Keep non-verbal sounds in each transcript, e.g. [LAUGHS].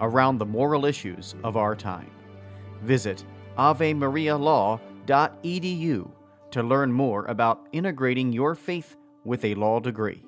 around the moral issues of our time. Visit avemarialaw.edu to learn more about integrating your faith with a law degree.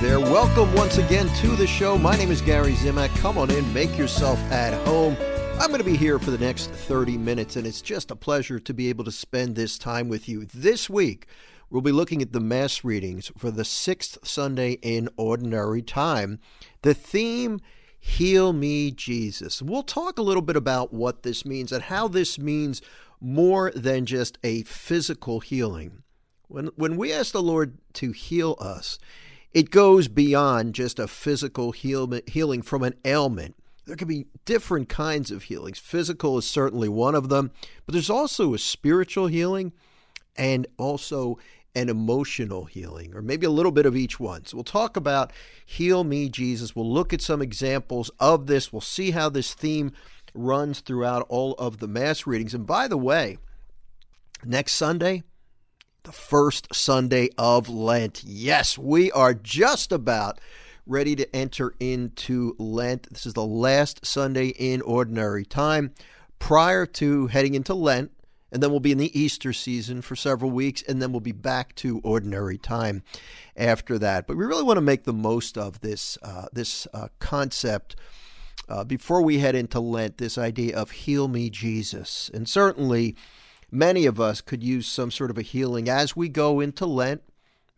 there. Welcome once again to the show. My name is Gary Zimak. Come on in, make yourself at home. I'm going to be here for the next 30 minutes, and it's just a pleasure to be able to spend this time with you. This week, we'll be looking at the Mass readings for the sixth Sunday in Ordinary Time. The theme, Heal Me, Jesus. We'll talk a little bit about what this means and how this means more than just a physical healing. When, when we ask the Lord to heal us, it goes beyond just a physical heal, healing from an ailment. There can be different kinds of healings. Physical is certainly one of them, but there's also a spiritual healing and also an emotional healing, or maybe a little bit of each one. So we'll talk about Heal Me, Jesus. We'll look at some examples of this. We'll see how this theme runs throughout all of the Mass readings. And by the way, next Sunday, the first Sunday of Lent. Yes, we are just about ready to enter into Lent. This is the last Sunday in ordinary time prior to heading into Lent. And then we'll be in the Easter season for several weeks, and then we'll be back to ordinary time after that. But we really want to make the most of this uh, this uh, concept uh, before we head into Lent. This idea of heal me, Jesus, and certainly many of us could use some sort of a healing as we go into Lent.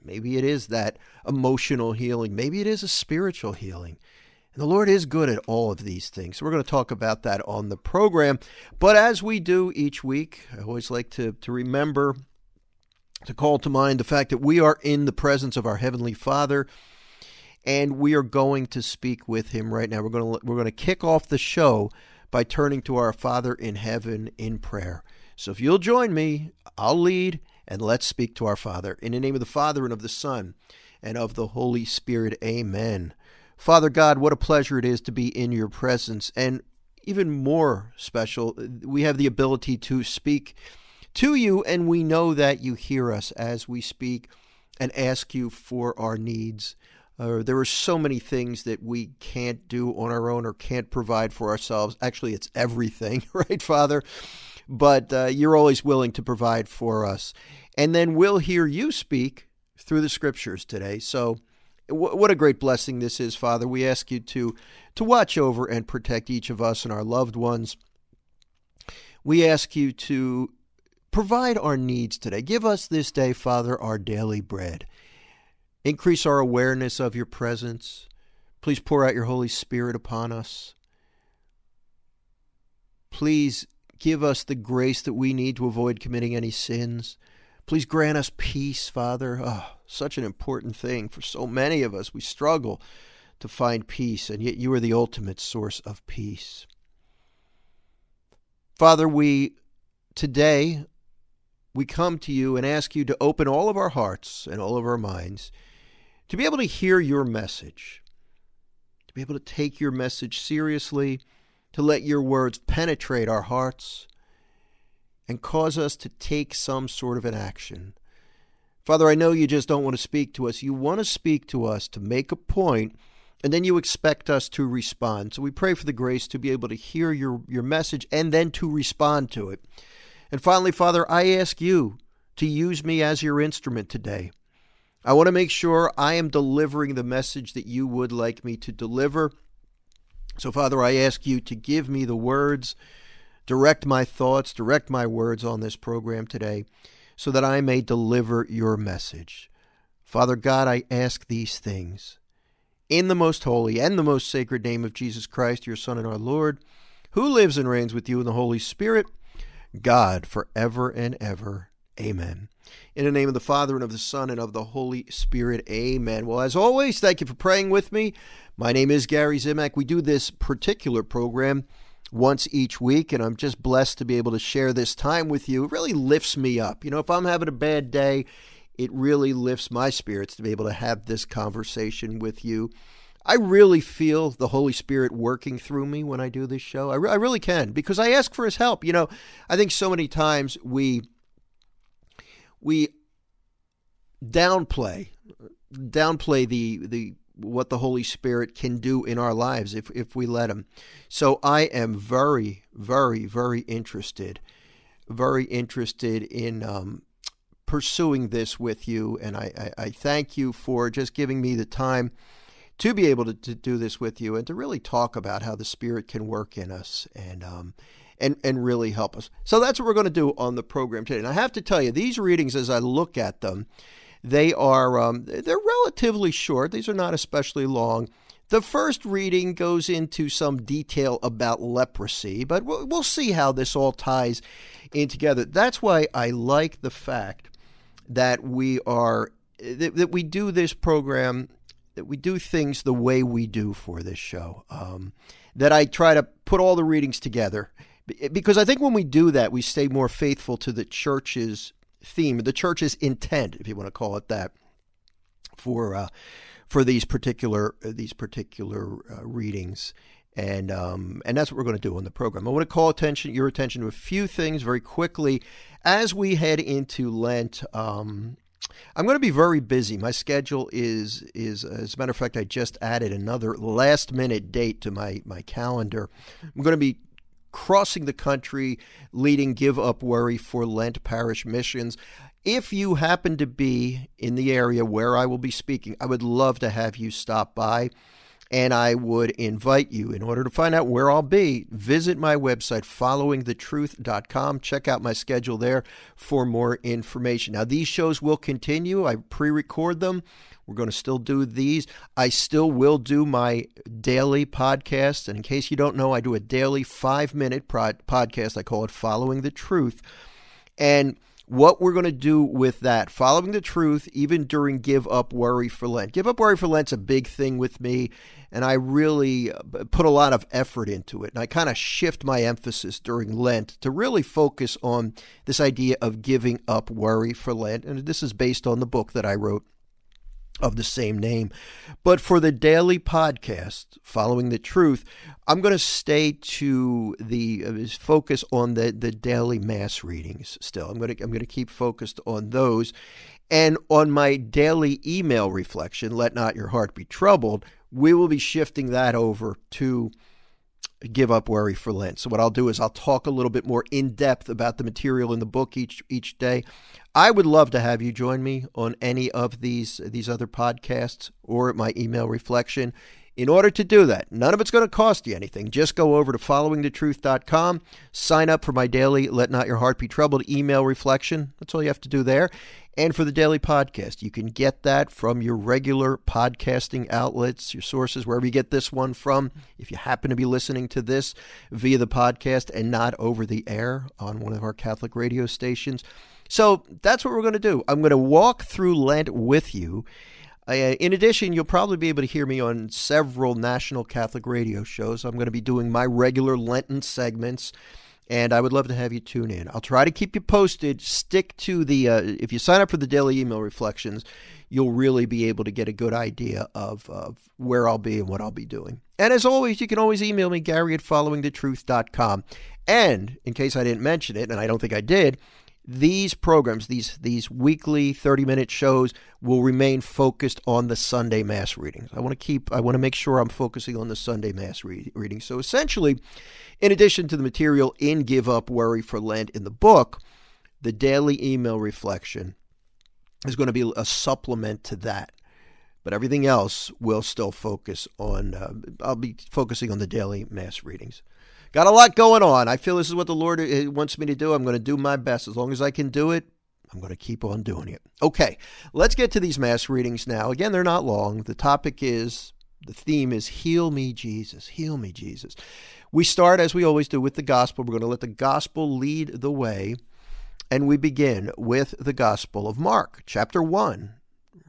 Maybe it is that emotional healing. Maybe it is a spiritual healing. And the Lord is good at all of these things. So we're going to talk about that on the program. But as we do each week, I always like to, to remember to call to mind the fact that we are in the presence of our Heavenly Father and we are going to speak with him right now. We're going to we're going to kick off the show by turning to our Father in heaven in prayer. So if you'll join me, I'll lead and let's speak to our Father. In the name of the Father and of the Son and of the Holy Spirit. Amen. Father God, what a pleasure it is to be in your presence. And even more special, we have the ability to speak to you, and we know that you hear us as we speak and ask you for our needs. Uh, there are so many things that we can't do on our own or can't provide for ourselves. Actually, it's everything, [LAUGHS] right, Father? But uh, you're always willing to provide for us. And then we'll hear you speak through the scriptures today. So, w- what a great blessing this is, Father. We ask you to to watch over and protect each of us and our loved ones. We ask you to provide our needs today. Give us this day, Father, our daily bread. Increase our awareness of your presence. Please pour out your Holy Spirit upon us. Please Give us the grace that we need to avoid committing any sins. Please grant us peace, Father. Oh, such an important thing for so many of us. We struggle to find peace, and yet you are the ultimate source of peace. Father, we today we come to you and ask you to open all of our hearts and all of our minds to be able to hear your message, to be able to take your message seriously to let your words penetrate our hearts and cause us to take some sort of an action. Father, I know you just don't want to speak to us. You want to speak to us to make a point, and then you expect us to respond. So we pray for the grace to be able to hear your, your message and then to respond to it. And finally, Father, I ask you to use me as your instrument today. I want to make sure I am delivering the message that you would like me to deliver. So, Father, I ask you to give me the words, direct my thoughts, direct my words on this program today, so that I may deliver your message. Father God, I ask these things in the most holy and the most sacred name of Jesus Christ, your Son and our Lord, who lives and reigns with you in the Holy Spirit, God, forever and ever. Amen. In the name of the Father, and of the Son, and of the Holy Spirit. Amen. Well, as always, thank you for praying with me. My name is Gary Zimak. We do this particular program once each week, and I'm just blessed to be able to share this time with you. It really lifts me up. You know, if I'm having a bad day, it really lifts my spirits to be able to have this conversation with you. I really feel the Holy Spirit working through me when I do this show. I, re- I really can because I ask for His help. You know, I think so many times we we downplay downplay the the what the Holy Spirit can do in our lives if if we let Him. So I am very very very interested, very interested in. Um, pursuing this with you, and I, I, I thank you for just giving me the time to be able to, to, do this with you and to really talk about how the Spirit can work in us and um, and and really help us. So that's what we're going to do on the program today. And I have to tell you, these readings, as I look at them, they are um, they're relatively short. These are not especially long. The first reading goes into some detail about leprosy, but we'll, we'll see how this all ties in together. That's why I like the fact that we are that, that we do this program that we do things the way we do for this show. Um, that I try to put all the readings together because I think when we do that, we stay more faithful to the church's theme, the church's intent, if you want to call it that, for uh, for these particular uh, these particular uh, readings. And um, and that's what we're going to do on the program. I want to call attention your attention to a few things very quickly as we head into Lent. Um, I'm going to be very busy. My schedule is is as a matter of fact, I just added another last minute date to my my calendar. I'm going to be crossing the country leading Give Up Worry for Lent parish missions. If you happen to be in the area where I will be speaking, I would love to have you stop by. And I would invite you, in order to find out where I'll be, visit my website, followingthetruth.com. Check out my schedule there for more information. Now, these shows will continue. I pre record them. We're going to still do these. I still will do my daily podcast. And in case you don't know, I do a daily five minute podcast. I call it Following the Truth. And what we're going to do with that, following the truth, even during Give Up Worry for Lent. Give Up Worry for Lent's a big thing with me, and I really uh, put a lot of effort into it. And I kind of shift my emphasis during Lent to really focus on this idea of giving up worry for Lent. And this is based on the book that I wrote of the same name. But for the daily podcast, Following the Truth, I'm going to stay to the uh, focus on the, the daily mass readings still. I'm going to I'm going to keep focused on those. And on my daily email reflection, Let Not Your Heart Be Troubled, we will be shifting that over to give up worry for Lent. So what I'll do is I'll talk a little bit more in depth about the material in the book each each day. I would love to have you join me on any of these these other podcasts or my email reflection. In order to do that, none of it's going to cost you anything. Just go over to followingthetruth.com, sign up for my daily Let Not Your Heart Be Troubled email reflection. That's all you have to do there and for the daily podcast. You can get that from your regular podcasting outlets, your sources, wherever you get this one from. If you happen to be listening to this via the podcast and not over the air on one of our Catholic radio stations. So that's what we're going to do. I'm going to walk through Lent with you. Uh, in addition, you'll probably be able to hear me on several national Catholic radio shows. I'm going to be doing my regular Lenten segments and I would love to have you tune in. I'll try to keep you posted. Stick to the, uh, if you sign up for the daily email reflections, you'll really be able to get a good idea of, of where I'll be and what I'll be doing. And as always, you can always email me, Gary at followingthetruth.com. And in case I didn't mention it, and I don't think I did, these programs, these these weekly 30-minute shows will remain focused on the Sunday Mass readings. I want to keep I want to make sure I'm focusing on the Sunday Mass re- reading. So essentially, in addition to the material in Give Up Worry for Lent in the book, the daily email reflection is going to be a supplement to that. But everything else will still focus on, uh, I'll be focusing on the daily Mass readings. Got a lot going on. I feel this is what the Lord uh, wants me to do. I'm going to do my best. As long as I can do it, I'm going to keep on doing it. Okay, let's get to these Mass readings now. Again, they're not long. The topic is, the theme is Heal Me, Jesus. Heal me, Jesus. We start, as we always do, with the Gospel. We're going to let the Gospel lead the way. And we begin with the Gospel of Mark, chapter 1,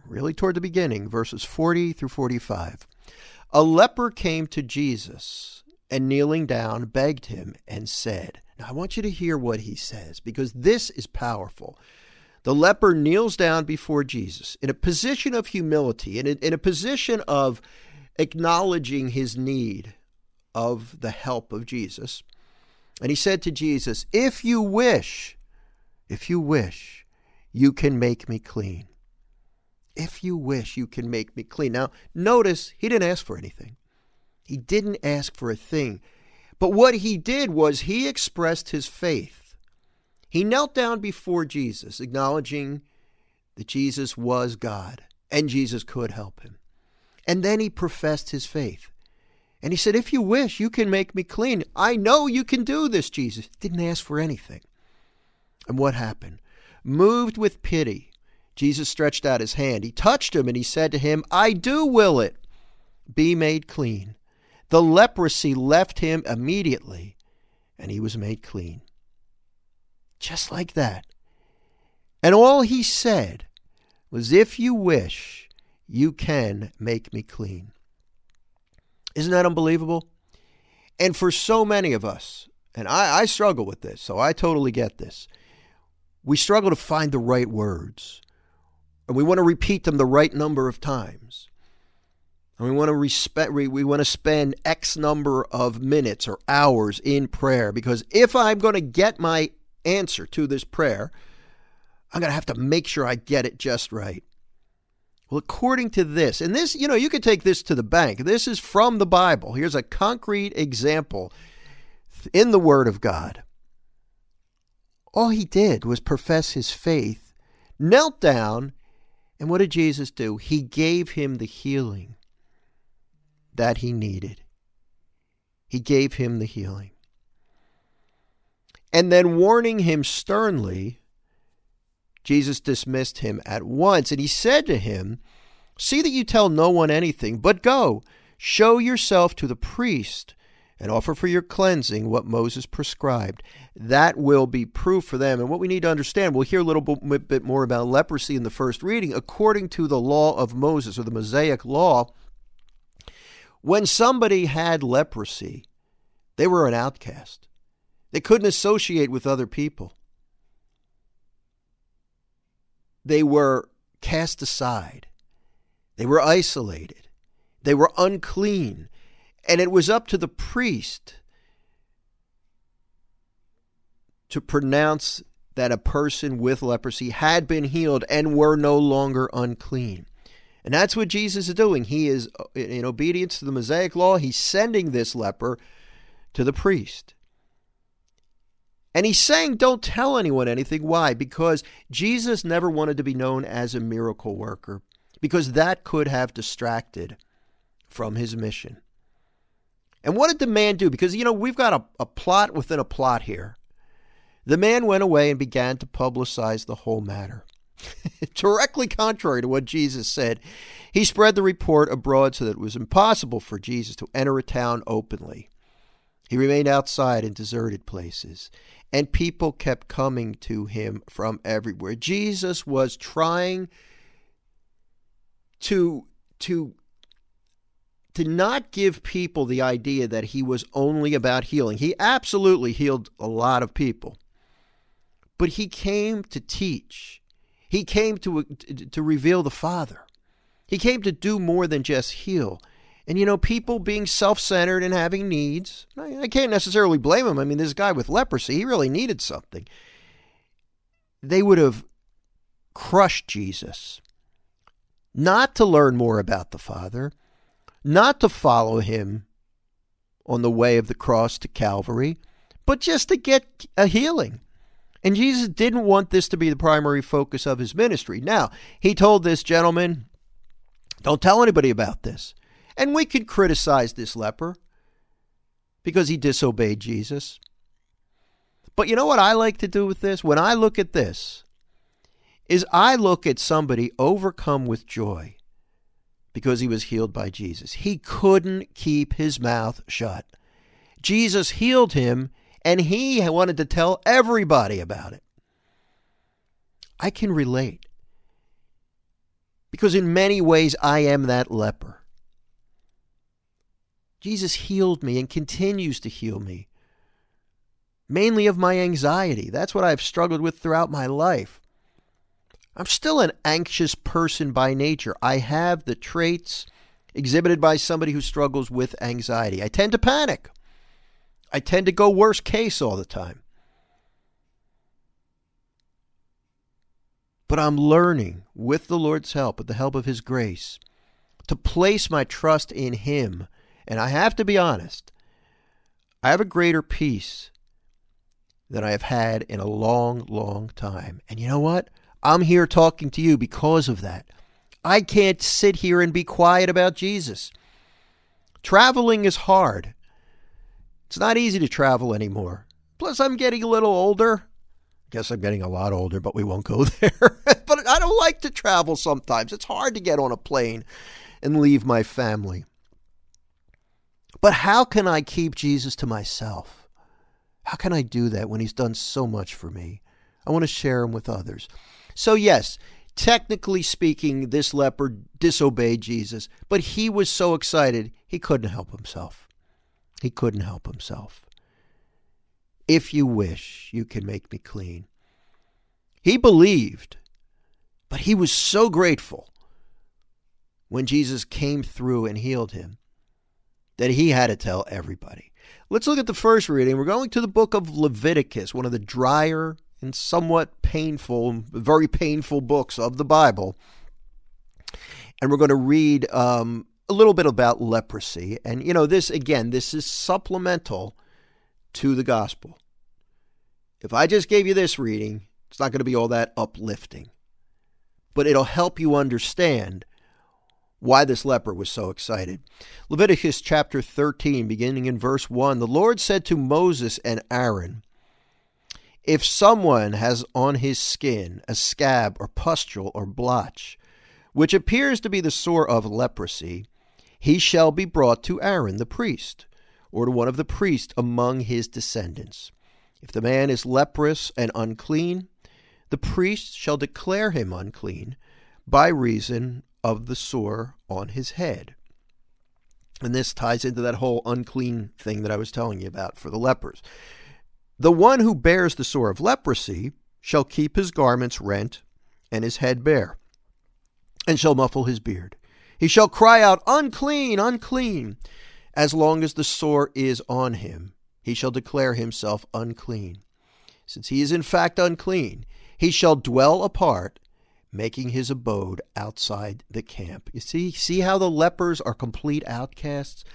really toward the beginning, verses 40 through 45. A leper came to Jesus and kneeling down begged him and said, Now I want you to hear what he says because this is powerful. The leper kneels down before Jesus in a position of humility, in a, in a position of acknowledging his need of the help of Jesus. And he said to Jesus, If you wish, if you wish, you can make me clean. If you wish, you can make me clean. Now, notice he didn't ask for anything. He didn't ask for a thing. But what he did was he expressed his faith. He knelt down before Jesus, acknowledging that Jesus was God and Jesus could help him. And then he professed his faith. And he said, If you wish, you can make me clean. I know you can do this, Jesus. Didn't ask for anything. And what happened? Moved with pity, Jesus stretched out his hand. He touched him and he said to him, I do will it. Be made clean. The leprosy left him immediately and he was made clean. Just like that. And all he said was, If you wish, you can make me clean. Isn't that unbelievable? And for so many of us, and I, I struggle with this, so I totally get this we struggle to find the right words. And we want to repeat them the right number of times. And we want to respect we, we want to spend X number of minutes or hours in prayer because if I'm going to get my answer to this prayer, I'm going to have to make sure I get it just right. Well, according to this, and this, you know, you could take this to the bank. This is from the Bible. Here's a concrete example in the Word of God. All he did was profess his faith, knelt down, and what did Jesus do? He gave him the healing that he needed. He gave him the healing. And then, warning him sternly, Jesus dismissed him at once. And he said to him, See that you tell no one anything, but go, show yourself to the priest and offer for your cleansing what Moses prescribed. That will be proof for them. And what we need to understand, we'll hear a little bit more about leprosy in the first reading. According to the law of Moses or the Mosaic law, when somebody had leprosy, they were an outcast. They couldn't associate with other people. They were cast aside. They were isolated. They were unclean. And it was up to the priest to pronounce that a person with leprosy had been healed and were no longer unclean. And that's what Jesus is doing. He is, uh, in obedience to the Mosaic law, he's sending this leper to the priest. And he's saying, don't tell anyone anything. Why? Because Jesus never wanted to be known as a miracle worker, because that could have distracted from his mission. And what did the man do? Because, you know, we've got a, a plot within a plot here. The man went away and began to publicize the whole matter. [LAUGHS] Directly contrary to what Jesus said, he spread the report abroad so that it was impossible for Jesus to enter a town openly. He remained outside in deserted places, and people kept coming to him from everywhere. Jesus was trying to to to not give people the idea that he was only about healing. He absolutely healed a lot of people. But he came to teach. He came to to reveal the Father. He came to do more than just heal. And you know, people being self-centered and having needs, I can't necessarily blame him. I mean, this guy with leprosy, he really needed something. They would have crushed Jesus. Not to learn more about the Father, not to follow him on the way of the cross to Calvary, but just to get a healing, And Jesus didn't want this to be the primary focus of his ministry. Now, he told this gentleman, don't tell anybody about this. And we could criticize this leper because he disobeyed Jesus. But you know what I like to do with this? When I look at this, is I look at somebody overcome with joy because he was healed by Jesus. He couldn't keep his mouth shut. Jesus healed him and he wanted to tell everybody about it. I can relate because in many ways I am that leper. Jesus healed me and continues to heal me, mainly of my anxiety. That's what I've struggled with throughout my life. I'm still an anxious person by nature. I have the traits exhibited by somebody who struggles with anxiety. I tend to panic. I tend to go worst case all the time. But I'm learning, with the Lord's help, with the help of His grace, to place my trust in Him. And I have to be honest, I have a greater peace than I have had in a long, long time. And you know what? I'm here talking to you because of that. I can't sit here and be quiet about Jesus. Traveling is hard. It's not easy to travel anymore. Plus, I'm getting a little older. Guess I'm getting a lot older, but we won't go [LAUGHS] there. but I don't like to travel sometimes. It's hard to get on a plane and leave my family. But how can I keep Jesus to myself? How can I do that when he's done so much for me? I want to share him with others. So, yes, technically speaking, this leper disobeyed Jesus, but he was so excited he couldn't help himself. He couldn't help himself. If you wish, you can make me clean. He believed, but he was so grateful when Jesus came through and healed him that he had to tell everybody. Let's look at the first reading. We're going to the book of Leviticus, one of the drier and somewhat painful, very painful books of the Bible. And we're going to read um, a little bit about leprosy. And, you know, this, again, this is supplemental to the gospel. If I just gave you this reading, it's not going to be all that uplifting, but it'll help you understand why this leper was so excited. Leviticus chapter 13, beginning in verse 1 The Lord said to Moses and Aaron, If someone has on his skin a scab or pustule or blotch, which appears to be the sore of leprosy, he shall be brought to Aaron the priest, or to one of the priests among his descendants. If the man is leprous and unclean, the priest shall declare him unclean by reason of the sore on his head. And this ties into that whole unclean thing that I was telling you about for the lepers. The one who bears the sore of leprosy shall keep his garments rent and his head bare, and shall muffle his beard. He shall cry out, Unclean, unclean. As long as the sore is on him, he shall declare himself unclean. Since he is in fact unclean, he shall dwell apart, making his abode outside the camp. You see, see how the lepers are complete outcasts?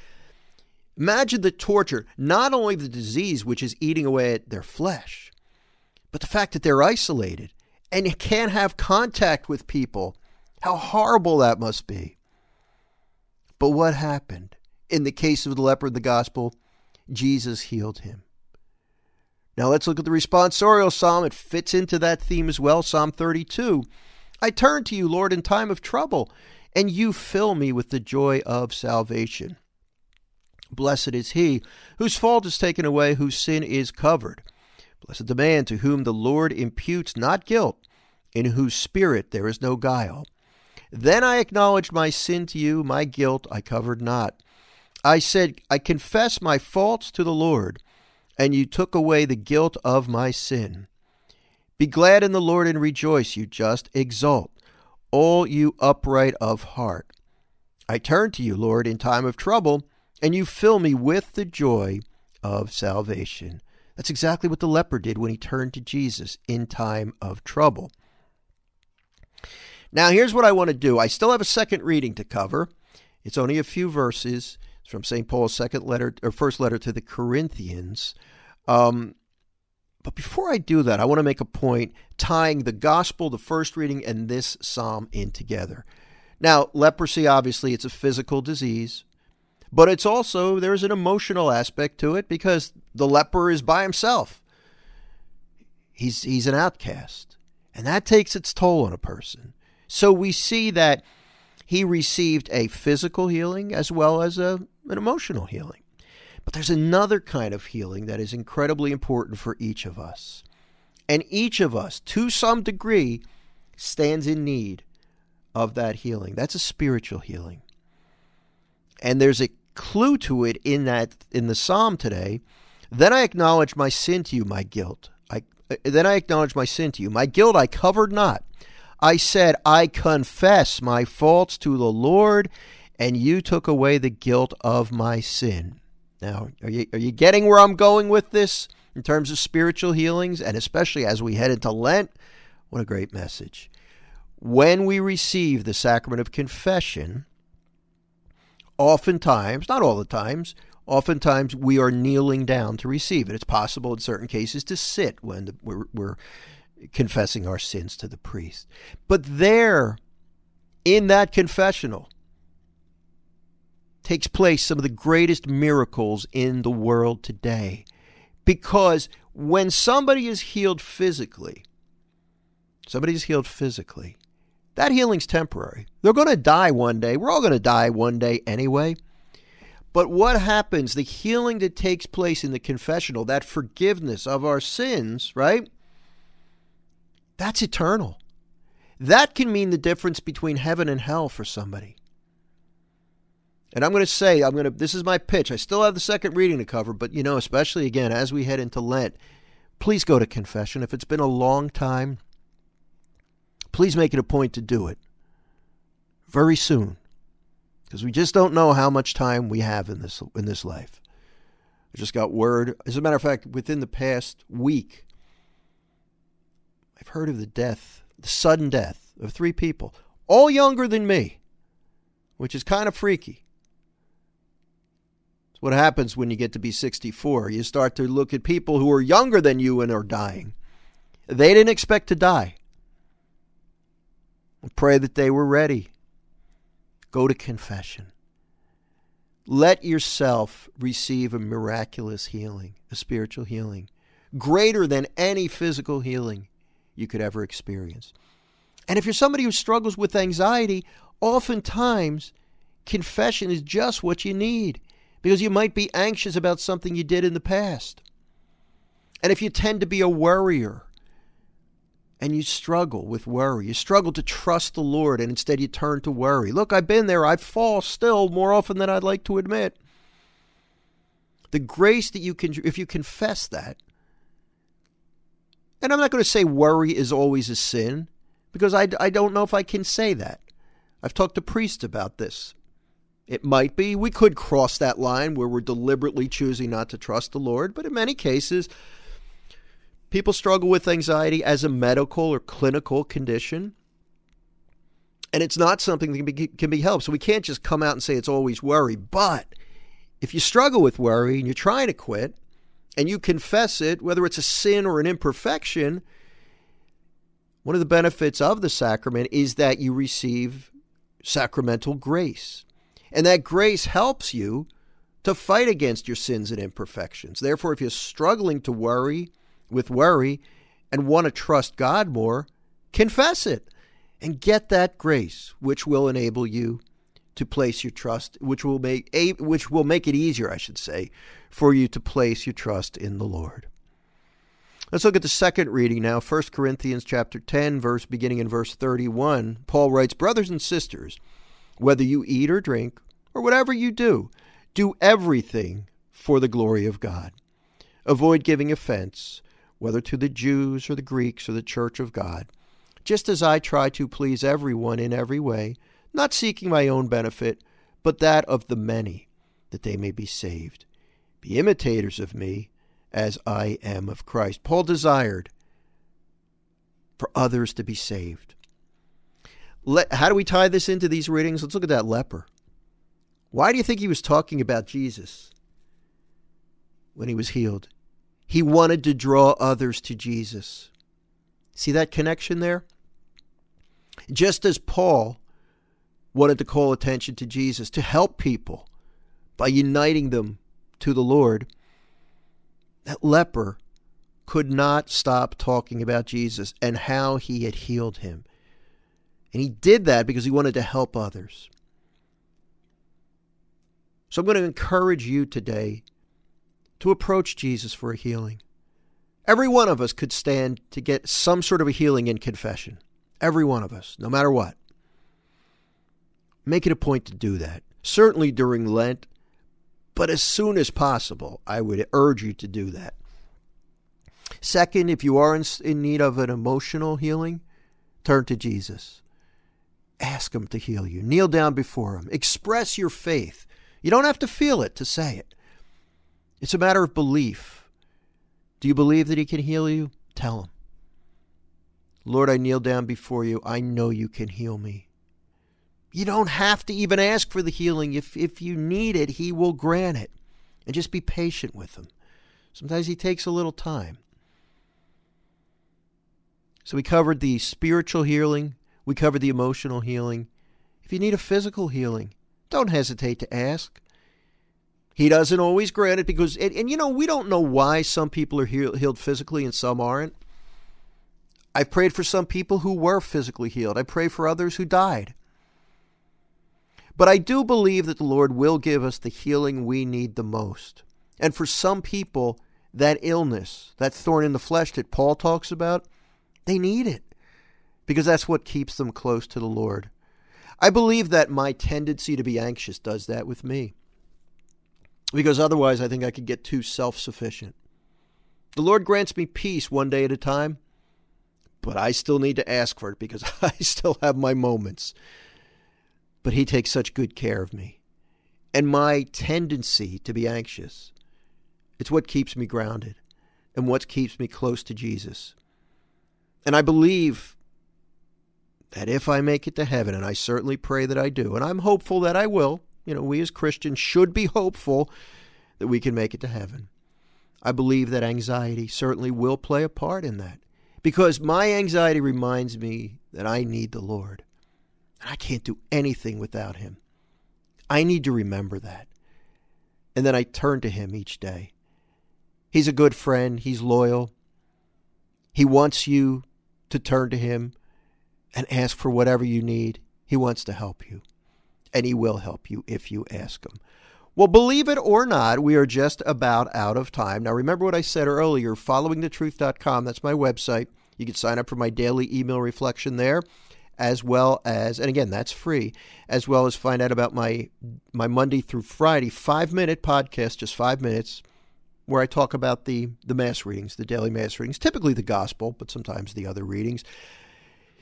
Imagine the torture, not only the disease which is eating away at their flesh, but the fact that they're isolated and can't have contact with people. How horrible that must be. But what happened? In the case of the leper in the gospel, Jesus healed him. Now let's look at the responsorial psalm. It fits into that theme as well. Psalm 32. I turn to you, Lord, in time of trouble, and you fill me with the joy of salvation. Blessed is he whose fault is taken away, whose sin is covered. Blessed the man to whom the Lord imputes not guilt, in whose spirit there is no guile. Then I acknowledged my sin to you, my guilt I covered not. I said, I confess my faults to the Lord, and you took away the guilt of my sin. Be glad in the Lord and rejoice, you just. Exult, all you upright of heart. I turn to you, Lord, in time of trouble, and you fill me with the joy of salvation. That's exactly what the leper did when he turned to Jesus in time of trouble. Now, here's what I want to do. I still have a second reading to cover. It's only a few verses. It's from St. Paul's second letter or first letter to the Corinthians. Um, But before I do that, I want to make a point tying the gospel, the first reading, and this psalm in together. Now, leprosy, obviously, it's a physical disease, but it's also, there's an emotional aspect to it because the leper is by himself. He's, he's an outcast, and that takes its toll on a person. So we see that he received a physical healing as well as a, an emotional healing. But there's another kind of healing that is incredibly important for each of us. And each of us, to some degree, stands in need of that healing. That's a spiritual healing. And there's a clue to it in that in the psalm today. Then I acknowledge my sin to you, my guilt. I uh, then I acknowledge my sin to you. My guilt I covered not. I said, I confess my faults to the Lord, and you took away the guilt of my sin. Now, are you, are you getting where I'm going with this in terms of spiritual healings? And especially as we head into Lent, what a great message. When we receive the sacrament of confession, oftentimes, not all the times, oftentimes we are kneeling down to receive it. It's possible in certain cases to sit when the, we're, we're confessing our sins to the priest. But there, in that confessional, takes place some of the greatest miracles in the world today. Because when somebody is healed physically, somebody is healed physically, that healing's temporary. They're going to die one day. We're all going to die one day anyway. But what happens, the healing that takes place in the confessional, that forgiveness of our sins, right? That's eternal. That can mean the difference between heaven and hell for somebody. And I'm going to say, I'm going to, this is my pitch. I still have the second reading to cover, but you know, especially again, as we head into Lent, please go to confession. If it's been a long time, please make it a point to do it very soon because we just don't know how much time we have in this in this life. I just got word. As a matter of fact, within the past week, I've heard of the death, the sudden death of three people, all younger than me, which is kind of freaky. It's what happens when you get to be 64. You start to look at people who are younger than you and are dying. They didn't expect to die. Pray that they were ready. Go to confession. Let yourself receive a miraculous healing, a spiritual healing, greater than any physical healing you could ever experience. And if you're somebody who struggles with anxiety, oftentimes confession is just what you need because you might be anxious about something you did in the past. And if you tend to be a worrier and you struggle with worry, you struggle to trust the Lord and instead you turn to worry. Look, I've been there. I fall still more often than I'd like to admit. The grace that you can, if you confess that, and I'm not going to say worry is always a sin because I, I don't know if I can say that. I've talked to priests about this. It might be. We could cross that line where we're deliberately choosing not to trust the Lord, but in many cases, people struggle with anxiety as a medical or clinical condition. And it's not something that can be, can be helped. So we can't just come out and say it's always worry. But if you struggle with worry and you're trying to quit and you confess it, whether it's a sin or an imperfection, one of the benefits of the sacrament is that you receive sacramental grace. And that grace helps you to fight against your sins and imperfections. Therefore, if you're struggling to worry with worry and want to trust God more, confess it and get that grace which will enable you to place your trust which will make a, which will make it easier I should say for you to place your trust in the Lord. Let's look at the second reading now, 1 Corinthians chapter 10 verse beginning in verse 31. Paul writes, "Brothers and sisters, whether you eat or drink, or whatever you do, do everything for the glory of God. Avoid giving offense, whether to the Jews or the Greeks or the church of God, just as I try to please everyone in every way, not seeking my own benefit, but that of the many, that they may be saved. Be imitators of me, as I am of Christ. Paul desired for others to be saved. Let, how do we tie this into these readings? Let's look at that leper. Why do you think he was talking about Jesus when he was healed? He wanted to draw others to Jesus. See that connection there? Just as Paul wanted to call attention to Jesus, to help people by uniting them to the Lord, that leper could not stop talking about Jesus and how he had healed him. And he did that because he wanted to help others. So I'm going to encourage you today to approach Jesus for a healing. Every one of us could stand to get some sort of a healing in confession. Every one of us, no matter what. Make it a point to do that. Certainly during Lent, but as soon as possible, I would urge you to do that. Second, if you are in, in need of an emotional healing, turn to Jesus. Ask Him to heal you. Kneel down before Him. Express your faith. You don't have to feel it to say it. It's a matter of belief. Do you believe that He can heal you? Tell Him. Lord, I kneel down before you. I know you can heal me. You don't have to even ask for the healing. If, if you need it, He will grant it. And just be patient with Him. Sometimes He takes a little time. So we covered the spiritual healing, we covered the emotional healing. If you need a physical healing, don't hesitate to ask. He doesn't always grant it because, and, and you know, we don't know why some people are healed physically and some aren't. I've prayed for some people who were physically healed. I pray for others who died. But I do believe that the Lord will give us the healing we need the most. And for some people, that illness, that thorn in the flesh that Paul talks about, they need it because that's what keeps them close to the Lord. I believe that my tendency to be anxious does that with me because otherwise I think I could get too self sufficient. The Lord grants me peace one day at a time, but I still need to ask for it because [LAUGHS] I still have my moments. But He takes such good care of me. And my tendency to be anxious, it's what keeps me grounded and what keeps me close to Jesus. And I believe that if I make it to heaven, and I certainly pray that I do, and I'm hopeful that I will, you know, we as Christians should be hopeful that we can make it to heaven. I believe that anxiety certainly will play a part in that because my anxiety reminds me that I need the Lord. I can't do anything without Him. I need to remember that. And then I turn to Him each day. He's a good friend, He's loyal. He wants you to turn to Him and ask for whatever you need. He wants to help you, and He will help you if you ask Him. Well, believe it or not, we are just about out of time. Now, remember what I said earlier followingthetruth.com, that's my website. You can sign up for my daily email reflection there as well as and again that's free as well as find out about my my monday through friday five minute podcast just five minutes where I talk about the, the Mass readings, the daily Mass readings, typically the Gospel, but sometimes the other readings.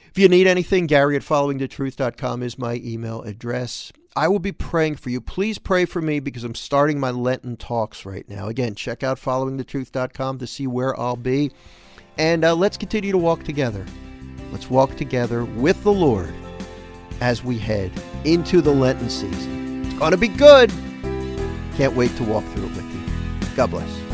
If you need anything, Gary at followingthetruth.com is my email address. I will be praying for you. Please pray for me because I'm starting my Lenten talks right now. Again, check out followingthetruth.com to see where I'll be. And uh, let's continue to walk together. Let's walk together with the Lord as we head into the Lenten season. It's going to be good. Can't wait to walk through it with you. God bless.